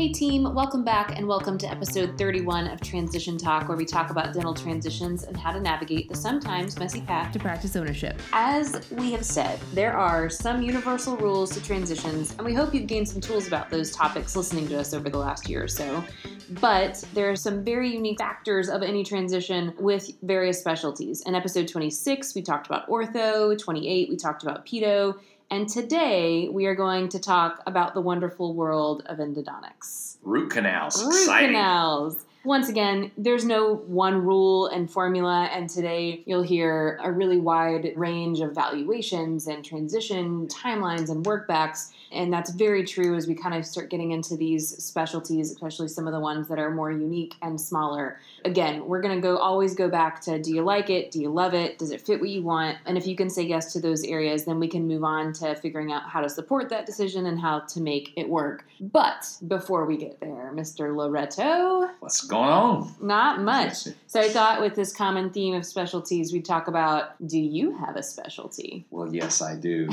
Hey team, welcome back and welcome to episode 31 of Transition Talk, where we talk about dental transitions and how to navigate the sometimes messy path to practice ownership. As we have said, there are some universal rules to transitions, and we hope you've gained some tools about those topics listening to us over the last year or so. But there are some very unique factors of any transition with various specialties. In episode 26, we talked about ortho, 28, we talked about pedo, and today we are going to talk about the wonderful world of endodontics. Root canals. Root Exciting. canals. Once again, there's no one rule and formula, and today you'll hear a really wide range of valuations and transition timelines and workbacks. And that's very true as we kind of start getting into these specialties, especially some of the ones that are more unique and smaller. Again, we're going to go always go back to do you like it? Do you love it? Does it fit what you want? And if you can say yes to those areas, then we can move on to figuring out how to support that decision and how to make it work. But before we get there, Mr. Loretto, What's going on? not much. So I thought with this common theme of specialties, we'd talk about do you have a specialty? Well, yes, I do.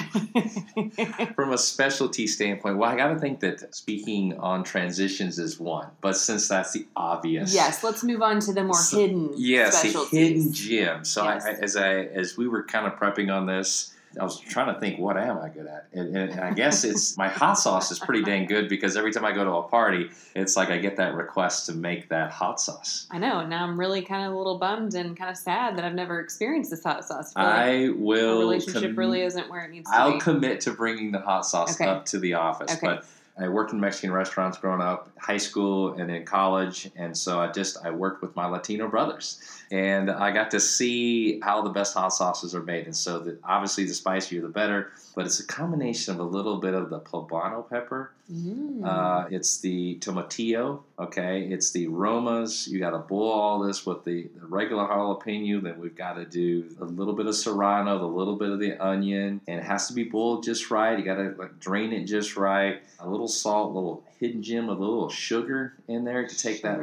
From a specialty standpoint, well, I got to think that speaking on transitions is one, but since that's the obvious, yes, let's move on to the more So- hidden yes, the hidden gem. So Yes. I, I, as I as we were kind of prepping on this. I was trying to think, what am I good at? And, and I guess it's my hot sauce is pretty dang good because every time I go to a party, it's like I get that request to make that hot sauce. I know. Now I'm really kind of a little bummed and kind of sad that I've never experienced this hot sauce. I feel like I the will. relationship com- really isn't where it needs to be. I'll commit to bringing the hot sauce Okay. up to the office. Okay. But I worked in Mexican restaurants growing up, high school, and in college, and so I just I worked with my Latino brothers, and I got to see how the best hot sauces are made. And so, the, obviously, the spicier the better. But it's a combination of a little bit of the poblano pepper. Mm. Uh, it's the tomatillo. Okay, it's the aromas. You got to boil all this with the, the regular jalapeno. Then we've got to do a little bit of serrano, a little bit of the onion, and it has to be boiled just right. You got to like drain it just right. A little salt, a little hidden gem, a little sugar in there to take that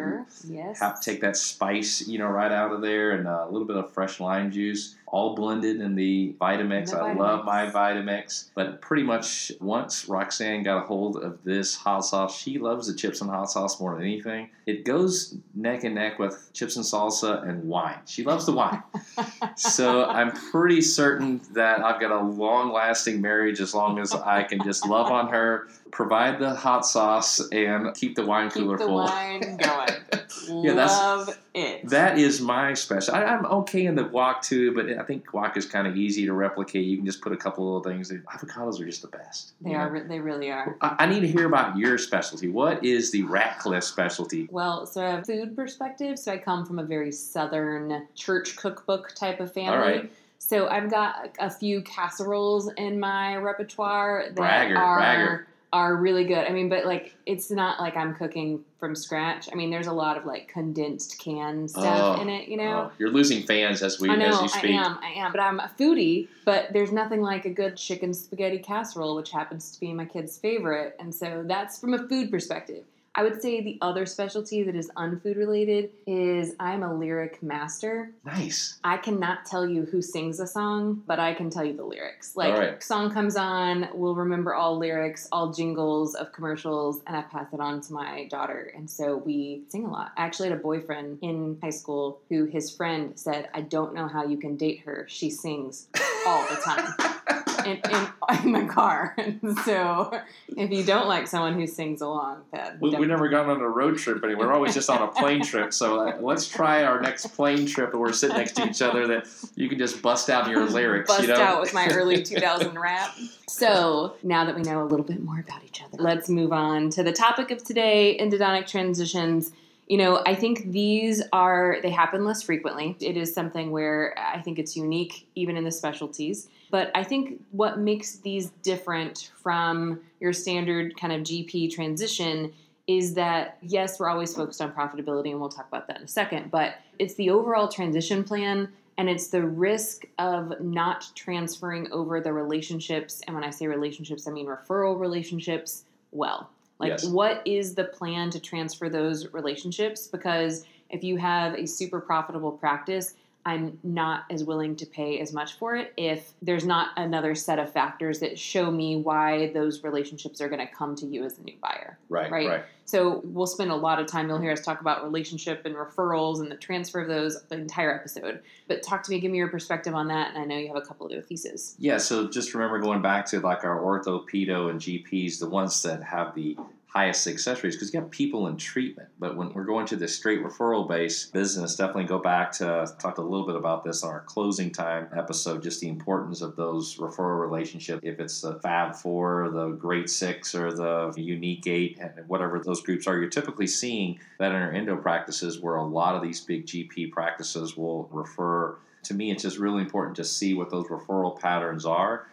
yes. have, take that spice, you know, right out of there, and uh, a little bit of fresh lime juice, all blended in the Vitamix. The I Vitamix. love my Vitamix, but pretty much once Roxanne got a hold of this hot sauce, she loves the chips and hot sauce more than anything. It goes neck and neck with chips and salsa and wine. She loves the wine, so I'm pretty certain that I've got a long-lasting marriage as long as I can just love on her, provide the hot sauce, and keep the wine Keep cooler the full. wine going. Yeah, that's- Love it. That is my special. I, I'm okay in the guac too, but I think guac is kind of easy to replicate. You can just put a couple little things. Avocados are just the best. they you know? are. re- They really are. I, I need to hear about your specialty. What is the Ratcliffe specialty? Well, so I have food perspective. So I come from a very southern church cookbook type of family. All right. So I've got a few casseroles in my repertoire that Bragger, are bragger. Are really good. I mean, but like it's not like I'm cooking from scratch. I mean, there's a lot of like condensed canned stuff Oh, in it, you know. Oh, you're losing fans as we I know, as you I am, I am. But I'm a foodie, but there's nothing like a good chicken spaghetti casserole, which happens to be my kid's favorite. And so that's from a food perspective. I would say the other specialty that is unfood related is I'm a lyric master. Nice. I cannot tell you who sings a song, but I can tell you the lyrics. Like right. song comes on, we'll remember all lyrics, all jingles of commercials, and I pass it on to my daughter. And so we sing a lot. I actually had a boyfriend in high school who his friend said, I don't know how you can date her. She sings all the time. In, in, in the car. And so, if you don't like someone who sings along, then We, we never gone on a road trip anywhere. We're always just on a plane trip. So uh, let's try our next plane trip where we're sitting next to each other. That you can just bust out your lyrics. bust you know? out with my early 2000 rap. So now that we know a little bit more about each other, let's move on to the topic of today: endodontic transitions. You know, I think these are they happen less frequently. It is something where I think it's unique, even in the specialties. But I think what makes these different from your standard kind of GP transition is that yes, we're always focused on profitability, and we'll talk about that in a second. But it's the overall transition plan and it's the risk of not transferring over the relationships and when i say relationships i mean referral relationships well like Yes. what is the plan to transfer those relationships because if you have a super profitable practice I'm not as willing to pay as much for it if there's not another set of factors that show me why those relationships are going to come to you as a new buyer. Right, Right. right. So we'll spend a lot of time. You'll hear us talk about relationship and referrals and the transfer of those the entire episode. But talk to me, give me your perspective on that. And I know you have a couple of theses. Yeah, so just remember going back to like our ortho, pedo, and GPs, the ones that have the highest success rates, because you got people in treatment. But when we're going to the straight referral based business, definitely go back to talked a little bit about this on our closing time episode, just the importance of those referral relationships. If it's the Fab Four, the Great Six, or the Unique Eight, whatever those groups are, you're typically seeing that in our endo practices where a lot of these big GP practices will refer. To me, it's just really important to see what those referral patterns are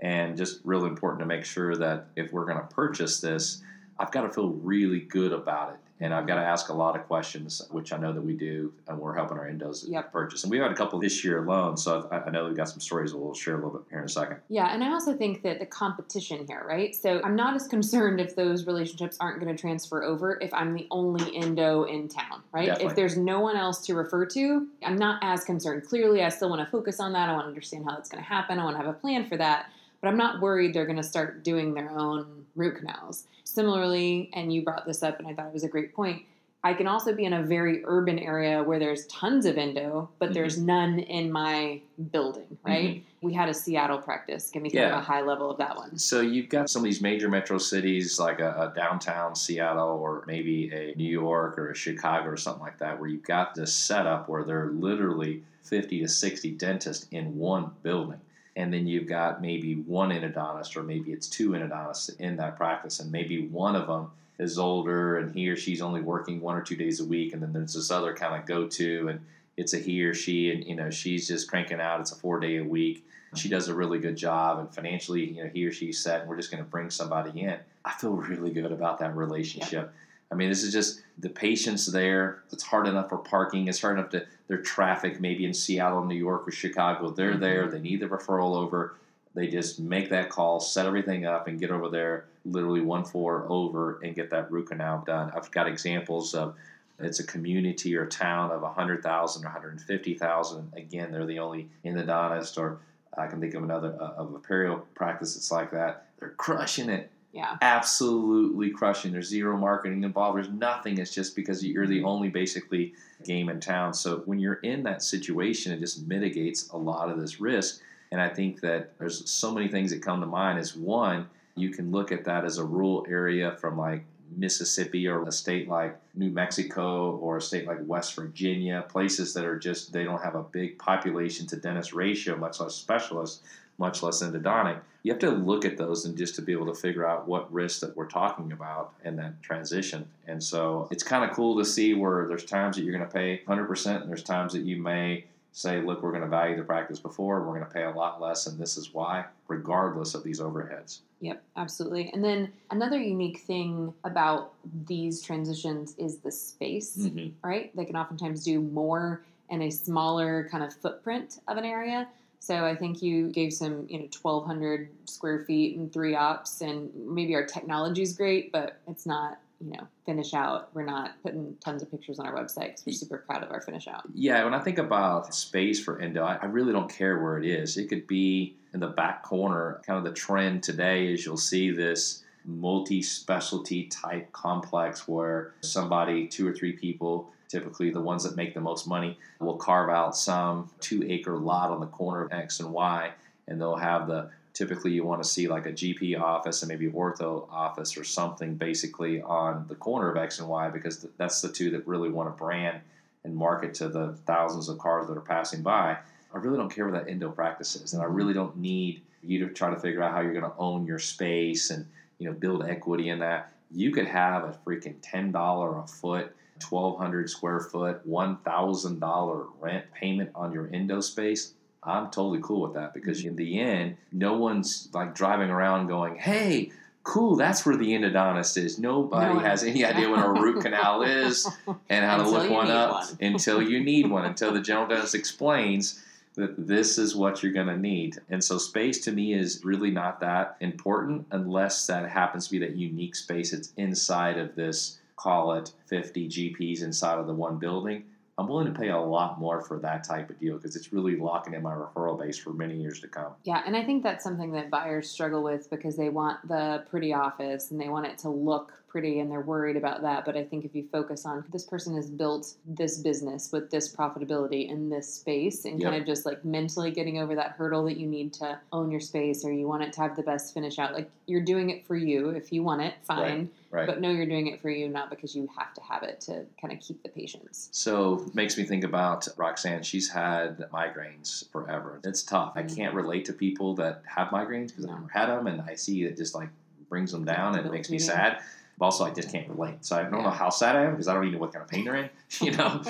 and just really important to make sure that if we're going to purchase this, I've got to feel really good about it. And I've got to ask a lot of questions, which I know that we do, and we're helping our endos Yep. purchase. And we've had a couple this year alone, so I, I know we've got some stories we'll share a little bit here in a second. Yeah, and I also think that the competition here, right? So I'm not as concerned if those relationships aren't going to transfer over if I'm the only endo in town, right? Definitely. If there's no one else to refer to, I'm not as concerned. Clearly, I still want to focus on that. I want to understand how that's going to happen. I want to have a plan for that. But I'm not worried they're going to start doing their own root canals. Similarly, and you brought this up, and I thought it was a great point. I can also be in a very urban area where there's tons of endo, but Mhm. there's none in my building, right? We had a Seattle practice. Give me kind Yeah. of a high level of that one. So you've got some of these major metro cities like a, a downtown Seattle or maybe a New York or a Chicago or something like that, where you've got this setup where there are literally 50 to 60 dentists in one building. And then you've got maybe one endodontist or maybe it's two endodontists in that practice, and maybe one of them is older and he or she's only working one or two days a week, and then there's this other kind of go to and it's a he or she, and you know she's just cranking out. It's a four day a week. She does a really good job, and financially, you know, he or she's set. And we're just going to bring somebody in. I feel really good about that relationship. I mean, this is just the patience there. It's hard enough for parking. It's hard enough to their traffic. Maybe in Seattle, New York, or Chicago, they're Mhm. there. They need the referral over. They just make that call, set everything up, and get over there. Literally one floor over and get that root canal done. I've got examples of it's a community or town of 100,000 or 150,000. Again, they're the only endodontist, or I can think of another uh, of a perio practice that's like that. They're crushing it, Yeah. absolutely crushing. There's zero marketing involved. There's nothing. It's just because you're the mm-hmm. only basically game in town. So when you're in that situation, it just mitigates a lot of this risk. And I think that there's so many things that come to mind. Is one, you can look at that as a rural area from like Mississippi or a state like New Mexico or a state like West Virginia, places that are just they don't have a big population to dentist ratio, much less specialists, much less endodontic. You have to look at those and just to be able to figure out what risk that we're talking about in that transition. And so it's kind of cool to see where there's times that you're going to pay 100% and there's times that you may say, look, we're going to value the practice before, we're going to pay a lot less, and this is why, regardless of these overheads. Yep, absolutely. And then another unique thing about these transitions is the space, Mm-hmm. right? They can oftentimes do more in a smaller kind of footprint of an area. So I think you gave some, you know, 1,200 square feet and three ops, and maybe our technology is great, but it's not, you know, finish out. We're not putting tons of pictures on our website because we're super proud of our finish out. Yeah, when I think about space for endo, I, I really don't care where it is. It could be in the back corner. Kind of the trend today is you'll see this multi specialty type complex where somebody, two or three people, typically the ones that make the most money, will carve out some two acre lot on the corner of X and Y, and they'll have the typically you want to see like a GP office and maybe ortho office or something basically on the corner of X and Y because that's the two that really want to brand and market to the thousands of cars that are passing by. I really don't care where that endo practice is, and I really mm-hmm. don't need you to try to figure out how you're going to own your space and you know build equity in that. You could have a freaking ten dollar a foot, twelve hundred square foot, one thousand dollar rent payment on your endo space. I'm totally cool with that because in the end, no one's like driving around going, "Hey, cool, that's where the endodontist is." Nobody No has any idea what a root canal is and how to look one up one. until you need one, until the general dentist explains that this is what you're going to need. And so, space to me is really not that important unless that happens to be that unique space It's inside of this, call it 50 GPs inside of the one building. I'm willing to pay a lot more for that type of deal because it's really locking in my referral base for many years to come. Yeah, and I think that's something that buyers struggle with because they want the pretty office and they want it to look pretty and they're worried about that. But I think if you focus on this person has built this business with this profitability in this space and Yep. kind of just like mentally getting over that hurdle that you need to own your space or you want it to have the best finish out, like you're doing it for you. If you want it, fine. Right. But no, you're doing it for you, not because you have to have it to kind of keep the patients. So makes me think about Roxanne. She's had migraines forever. It's tough. I can't mm-hmm. relate to people that have migraines because I've never had them, and I see it just like brings them down and it makes me sad. But also, I just can't relate. So I don't know how sad I am because I don't even know what kind of pain they're in. You know.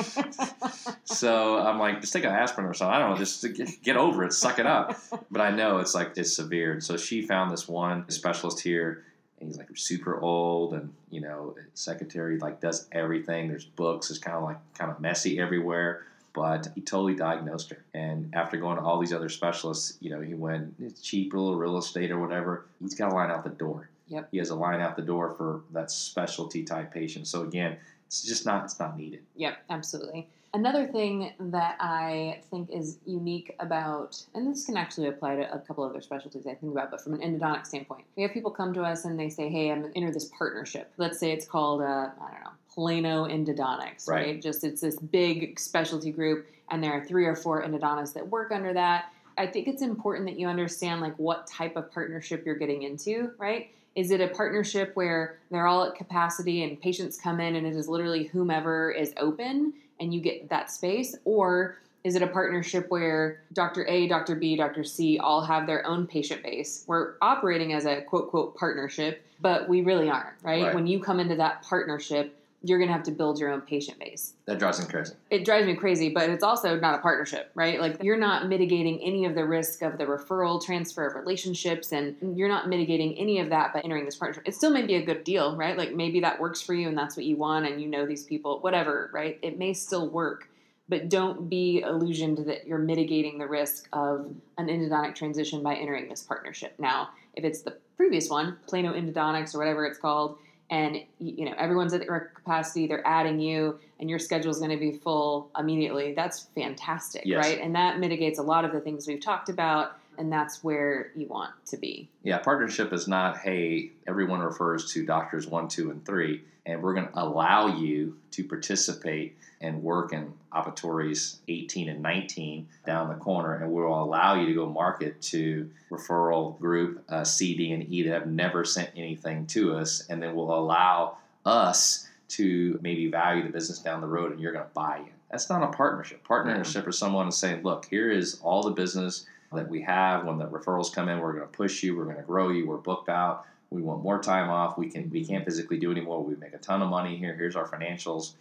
so I'm like, just take an aspirin or something. I don't know. Just to get, get over it. Suck it up. But I know it's like it's severe. And so she found this one specialist here, and he's like super old, and you know, secretary like does everything. There's books. It's kind of like kind of messy everywhere. But he totally diagnosed her. And after going to all these other specialists, you know, he went it's cheap little real estate or whatever. He's got a line out the door. Yep. He has a line out the door for that specialty type patient. So again, it's just not it's not needed. Yep, absolutely. Another thing that I think is unique about, and this can actually apply to a couple other specialties I think about, but from an endodontic standpoint, we have people come to us and they say, "Hey, I'm enter this partnership. Let's say it's called, uh, I don't know, Plano Endodontics, right. Right. Just it's this big specialty group, and there are three or four endodontists that work under that. I think it's important that you understand like what type of partnership you're getting into, right? Is it a partnership where they're all at capacity and patients come in and it is literally whomever is open and you get that space? Or is it a partnership where Dr. A, Dr. B, Dr. C all have their own patient base? We're operating as a quote, quote, partnership, but we really aren't, right? Right. When you come into that partnership, you're going to have to build your own patient base That drives me crazy. it drives me crazy, but it's also not a partnership, right? Like you're not mitigating any of the risk of the referral, transfer of relationships, and you're not mitigating any of that by entering this partnership. It still may be a good deal, right? Like maybe that works for you and that's what you want and you know these people, whatever, right? It may still work, but don't be illusioned that you're mitigating the risk of an endodontic transition by entering this partnership. Now, if it's the previous one, Plano Endodontics or whatever it's called, and you know everyone's at their capacity they're adding you and your schedule is going to be full immediately that's fantastic Yes. right and that mitigates a lot of the things we've talked about and that's where you want to be Yeah, partnership is not, hey, everyone refers to doctors one, two, and three, and we're going to allow you to participate and work in operatories 18 and 19 down the corner, and we'll allow you to go market to referral group uh, C, D, and E that have never sent anything to us, and then we'll allow us to maybe value the business down the road, and you're going to buy in. That's not a partnership. Partnership is someone saying, look, here is all the business that we have. When the referrals come in, we're going to push you. We're going to grow you. We're booked out. We want more time off. We can we can't physically do anymore. We make a ton of money here. Here's our financials,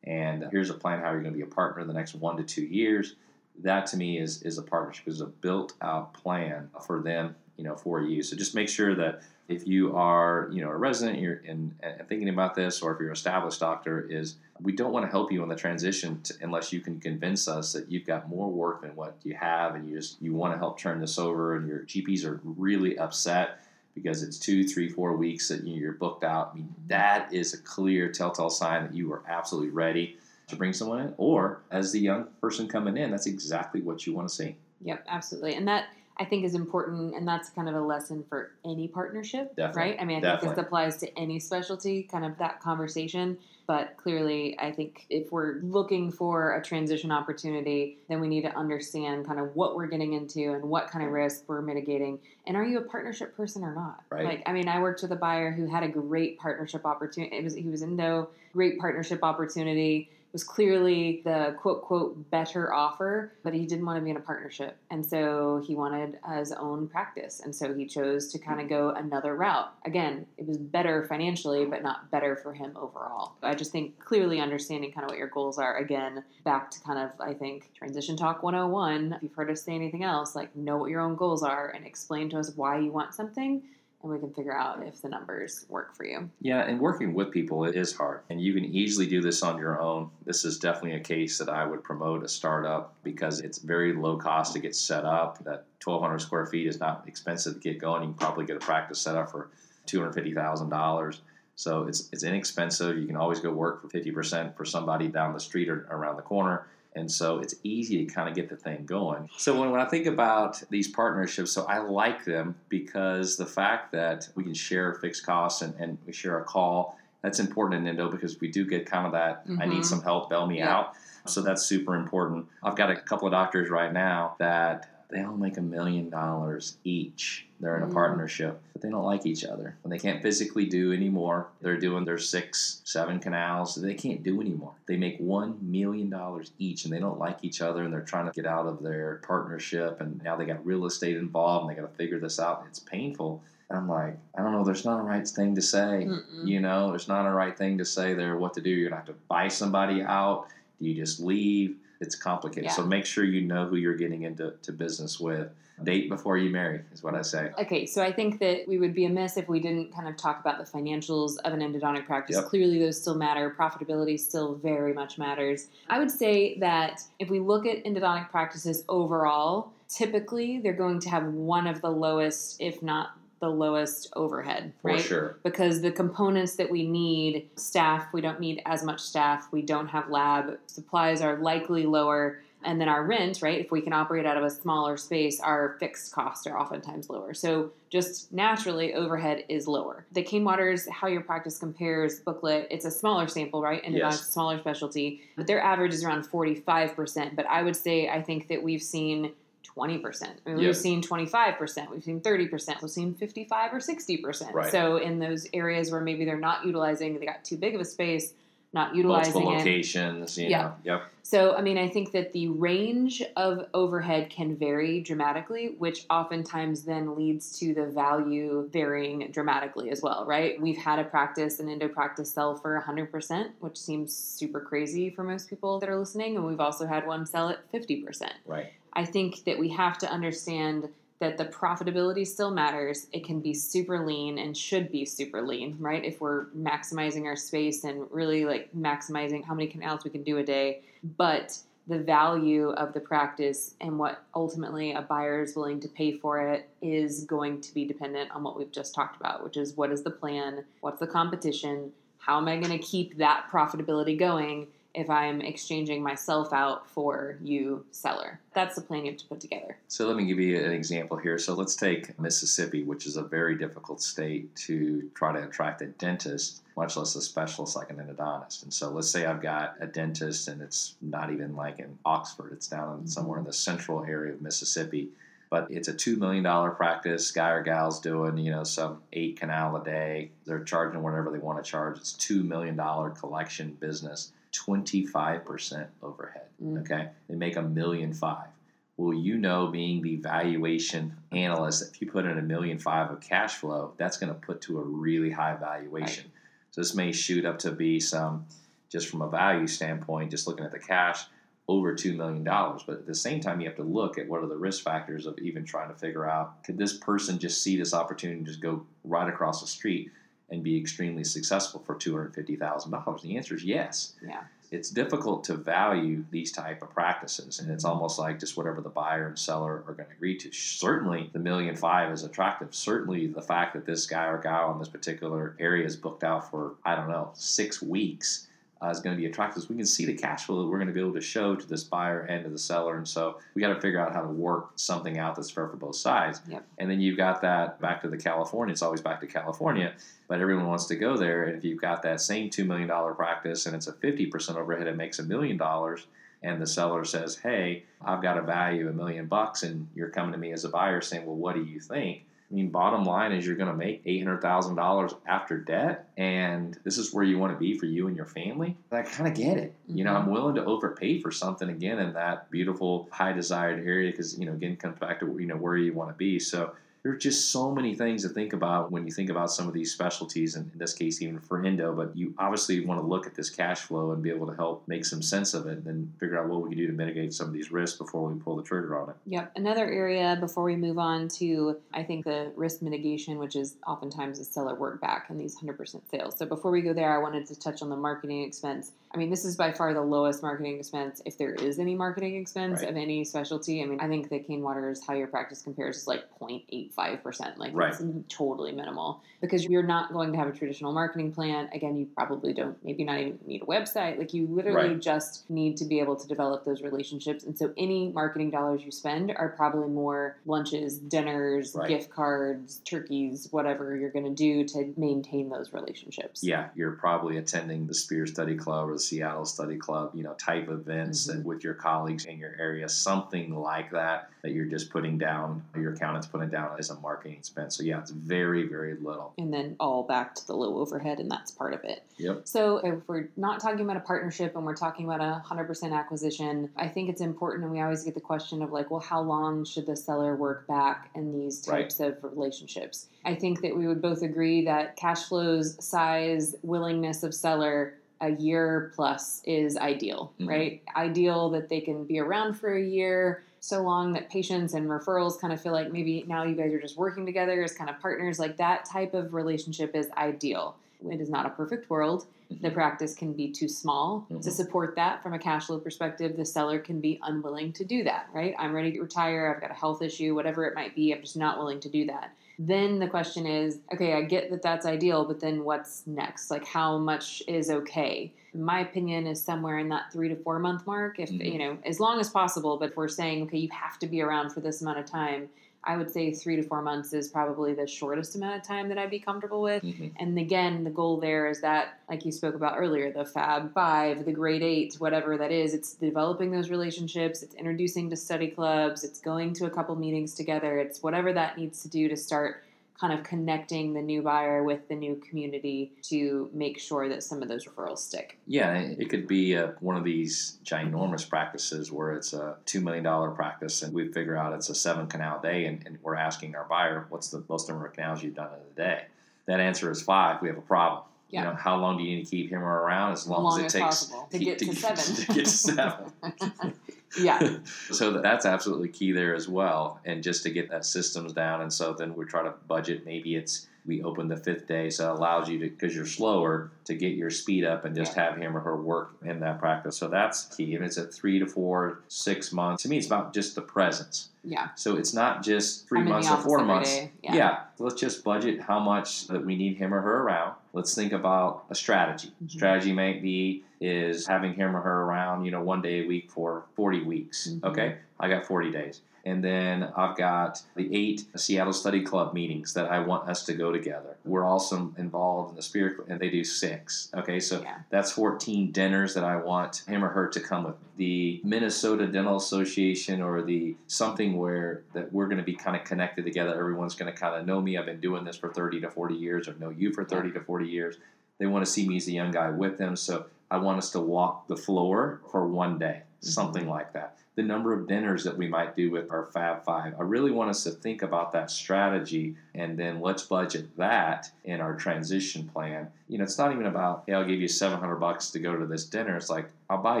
and here's a plan how you're going to be a partner in the next one to two years. That to me is is a partnership. Is a built out plan for them, you know, for you. So just make sure that if you are you know a resident, you're in and thinking about this, or if you're an established doctor, is we don't want to help you in the transition to, unless you can convince us that you've got more work than what you have, and you just you want to help turn this over, and your GPs are really upset because it's two, three, four weeks that you- you're booked out. I mean, that is a clear telltale sign that you are absolutely ready to bring someone in. Or as the young person coming in, that's exactly what you want to see. Yep, absolutely. And that I think is important, and that's kind of a lesson for any partnership, Definitely, right? I mean, I think this applies to any specialty, kind of that conversation. But clearly, I think if we're looking for a transition opportunity, then we need to understand kind of what we're getting into and what kind of risk we're mitigating. And are you a partnership person or not? Right. Like, I mean, I worked with a buyer who had a great partnership opportunity. It was he was in no great partnership opportunity was clearly the quote quote better offer, but he didn't want to be in a partnership. And so he wanted his own practice. And so he chose to kind of go another route. Again, it was better financially, but not better for him overall. I just think clearly understanding kind of what your goals are, again, back to kind of, I think, Transition Talk 101. If you've heard us say anything else, like know what your own goals are and explain to us why you want something. And we can figure out if the numbers work for you. Yeah, and working with people it is hard, and you can easily do this on your own. This is definitely a case that I would promote a startup because it's very low cost to get set up. That 1,200 square feet is not expensive to get going. You can probably get a practice set up for $250,000. So it's it's inexpensive. You can always go work for 50% for somebody down the street or around the corner. And so it's easy to kind of get the thing going. So when, when I think about these partnerships, so I like them because the fact that we can share fixed costs and, and we share a call, that's important in endo because we do get kind of that, I need Mhm. some help, bail me Yeah. out. So that's super important. I've got a couple of doctors right now that they all make a million dollars each. They're in a Mm. partnership, but they don't like each other. And they can't physically do anymore. They're doing their six, seven canals. They can't do anymore. They make one million dollars each and they don't like each other and they're trying to get out of their partnership and now they got real estate involved and they got to figure this out. It's painful. And I'm like, I don't know, there's not a right thing to say. Mm-mm. You know, there's not a right thing to say there what to do. You're gonna have to buy somebody out. Do you just leave? It's complicated. Yeah. So make sure you know who you're getting into to business with. Date before you marry is what I say. Okay, so I think that we would be amiss if we didn't kind of talk about the financials of an endodontic practice. Yep. Clearly, those still matter. Profitability still very much matters. I would say that if we look at endodontic practices overall, typically they're going to have one of the lowest, if not the lowest, overhead, For right? sure. because the components that we need staff we don't need as much staff we don't have lab supplies are likely lower and then our rent right if we can operate out of a smaller space our fixed costs are oftentimes lower so just naturally overhead is lower the Cain Watters how your practice compares booklet it's a smaller sample right and Yes. a smaller specialty but their average is around 45% but i would say i think that we've seen 20%. I mean, Yep. We've seen 25%, we've seen 30%, we've seen 55 or 60%. Right. So in those areas where maybe they're not utilizing, they got too big of a space, not Multiple utilizing it. locations, you Yeah. know. Yep. So, I mean, I think that the range of overhead can vary dramatically, which oftentimes then leads to the value varying dramatically as well, right? We've had a practice, an endo practice, sell for 100%, which seems super crazy for most people that are listening. And we've also had one sell at 50%. Right. I think that we have to understand that the profitability still matters. It can be super lean and should be super lean, right? If we're maximizing our space and really like maximizing how many canals we can do a day, but the value of the practice and what ultimately a buyer is willing to pay for it is going to be dependent on what we've just talked about, which is what is the plan, what's the competition, how am I going to keep that profitability going if I'm exchanging myself out for you, seller. That's the plan you have to put together. So let me give you an example here. So let's take Mississippi, which is a very difficult state to try to attract a dentist, much less a specialist like an endodontist. And so let's say I've got a dentist and it's not even like in Oxford, it's down in mm-hmm. somewhere in the central area of Mississippi. But it's a $2 million practice. Guy or gal's doing, you know, some eight canal a day. They're charging whatever they want to charge. It's $2 million collection business, 25% overhead. Mm. Okay. They make a million five. Well, you know, being the valuation analyst, if you put in a million five of cash flow, that's going to put to a really high valuation. So this may shoot up to be some, just from a value standpoint, just looking at the cash, over $2 million. But at the same time, you have to look at what are the risk factors of even trying to figure out could this person just see this opportunity and just go right across the street and be extremely successful for $250,000? The answer is yes Yeah. it's difficult to value these type of practices and it's mm-hmm. almost like just whatever the buyer and seller are going to agree to certainly the million five is attractive certainly the fact that this guy or gal in this particular area is booked out for i don't know six weeks uh, is going to be attractive we can see the cash flow that we're going to be able to show to this buyer and to the seller and so we got to figure out how to work something out that's fair for both sides Yep. and then you've got that back to the california it's always back to california but everyone wants to go there. And if you've got that same $2 million practice and it's a 50% overhead, it makes a million dollars. And the seller says, Hey, I've got a value a million bucks. And you're coming to me as a buyer saying, Well, what do you think? I mean, bottom line is you're going to make $800,000 after debt. And this is where you want to be for you and your family. I kind of get it. You know, I'm mm-hmm. willing to overpay for something again in that beautiful, high desired area because, you know, again, comes back to, you know, where you want to be. So, there are just so many things to think about when you think about some of these specialties, and in this case, even for endo. But you obviously want to look at this cash flow and be able to help make some sense of it, and then figure out what we can do to mitigate some of these risks before we pull the trigger on it. Yep. Another area before we move on to, I think, the risk mitigation, which is oftentimes a seller work back in these 100% sales. So before we go there, I wanted to touch on the marketing expense. I mean, this is by far the lowest marketing expense, if there is any marketing expense Right. of any specialty. I mean, I think the Cain Watters How Your Practice compares is like 0.85 0.5%. Like Right. it's totally minimal because you're not going to have a traditional marketing plan. Again, you probably don't, maybe not even need a website. Like you literally Right. just need to be able to develop those relationships. And so any marketing dollars you spend are probably more lunches, dinners, gift cards, turkeys, whatever you're going to do to maintain those relationships. yeah, you're probably attending the Spear Study Club or the Seattle Study Club, you know, type events Mhm. and with your colleagues in your area, something like that that you're just putting down, your accountant's putting down as a marketing expense. So yeah, it's very, very little. and then all back to the low overhead, and that's part of it. Yep. So if we're not talking about a partnership and we're talking about a 100% acquisition, I think it's important, and we always get the question of like, well, how long should the seller work back in these Right. types of relationships? I think that we would both agree that cash flows, size, willingness of seller. A year plus is ideal, Mhm. right? Ideal that they can be around for a year, so long that patients and referrals kind of feel like maybe now you guys are just working together as kind of partners. Like that type of relationship is ideal. It is not a perfect world. The practice can be too small to Mhm. support that from a cash flow perspective. The seller can be unwilling to do that, right? I'm ready to retire. I've got a health issue, whatever it might be. I'm just not willing to do that. Then the question is okay, I get that that's ideal, but then what's next? Like, how much is okay? My opinion is somewhere in that three to four month mark, if Mhm. you know, as long as possible. But if we're saying, okay, you have to be around for this amount of time, I would say three to four months is probably the shortest amount of time that I'd be comfortable with. Mhm. And again, the goal there is that, like you spoke about earlier, the Fab Five, the Grade Eight, whatever that is, it's developing those relationships, it's introducing to study clubs, it's going to a couple meetings together, it's whatever that needs to do to start kind of connecting the new buyer with the new community to make sure that some of those referrals stick. Yeah, it could be uh one of these ginormous practices where it's a $2 million practice and we figure out it's a seven canal day and, and we're asking our buyer, what's the most number of canals you've done in a day? That answer is five. We have a problem. Yeah. You know, how long do you need to keep him or around? As long, long as as it takes possible to get to seven. to get to seven. Yeah. so that's absolutely key there as well and just to get that systems down and so then we try to budget maybe it's we open the fifth day so it allows you to because you're slower to get your speed up and just have him or her work in that practice so that's key and it's a three to four six months to me it's about just the presence Yeah. so it's not just 3 I'm months or four months yeah. Yeah. let's just budget how much that we need him or her around. Let's think about a strategy. Mhm. Strategy might be is having him or her around, you know, one day a week for 40 weeks. Mhm. Okay, I got 40 days. And then I've got the eight Seattle Study Club meetings that I want us to go together. We're also involved in the Spirit, and they do six. Okay, so Yeah. that's 14 dinners that I want him or her to come with. The Minnesota Dental Association or the something where that we're going to be kind of connected together. Everyone's going to kind of know me. I've been doing this for 30 to 40 years or know you for 30 to 40 years. They want to see me as a young guy with them. So I want us to walk the floor for one day, mm-hmm. something like that. The number of dinners that we might do with our Fab Five. I really want us to think about that strategy and then let's budget that in our transition plan. You know, it's not even about, hey, I'll give you 700 bucks to go to this dinner. It's like, I'll buy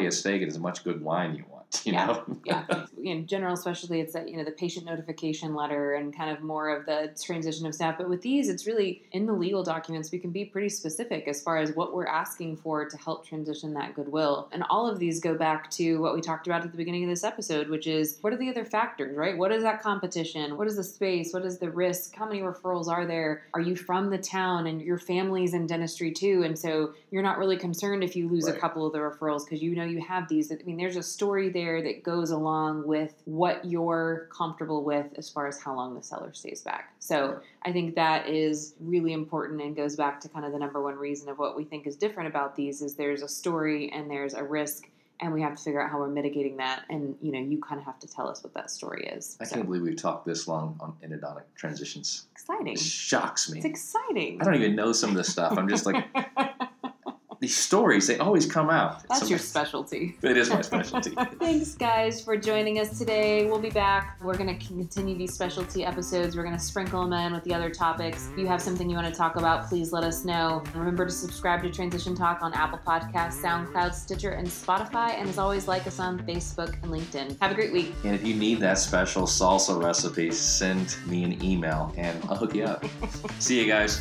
you a steak and as much good wine you want. You Yeah. know? yeah, in general, especially it's that you know the patient notification letter and kind of more of the transition of staff. But with these, it's really in the legal documents we can be pretty specific as far as what we're asking for to help transition that goodwill. And all of these go back to what we talked about at the beginning of this episode, which is what are the other factors, right? What is that competition? What is the space? What is the risk? How many referrals are there? Are you from the town and your family's in dentistry too? And so you're not really concerned if you lose a couple of the referrals because you know you have these. I mean, there's a story there that goes along with what you're comfortable with as far as how long the seller stays back. So I think that is really important and goes back to kind of the number one reason of what we think is different about these is there's a story and there's a risk and we have to figure out how we're mitigating that and you know you kind of have to tell us what that story is. I so can't believe we've talked this long on endodontic transitions. exciting. It shocks me. It's exciting. I don't even know some of this stuff. I'm just like, these stories, they always come out. That's your specialty. It is my specialty. Thanks, guys, for joining us today. We'll be back. We're going to continue these specialty episodes. We're going to sprinkle them in with the other topics. If you have something you want to talk about, please let us know. Remember to subscribe to Transition Talk on Apple Podcasts, SoundCloud, Stitcher, and Spotify. And as always, like us on Facebook and LinkedIn. Have a great week. And if you need that special salsa recipe, send me an email and I'll hook you up. See you guys.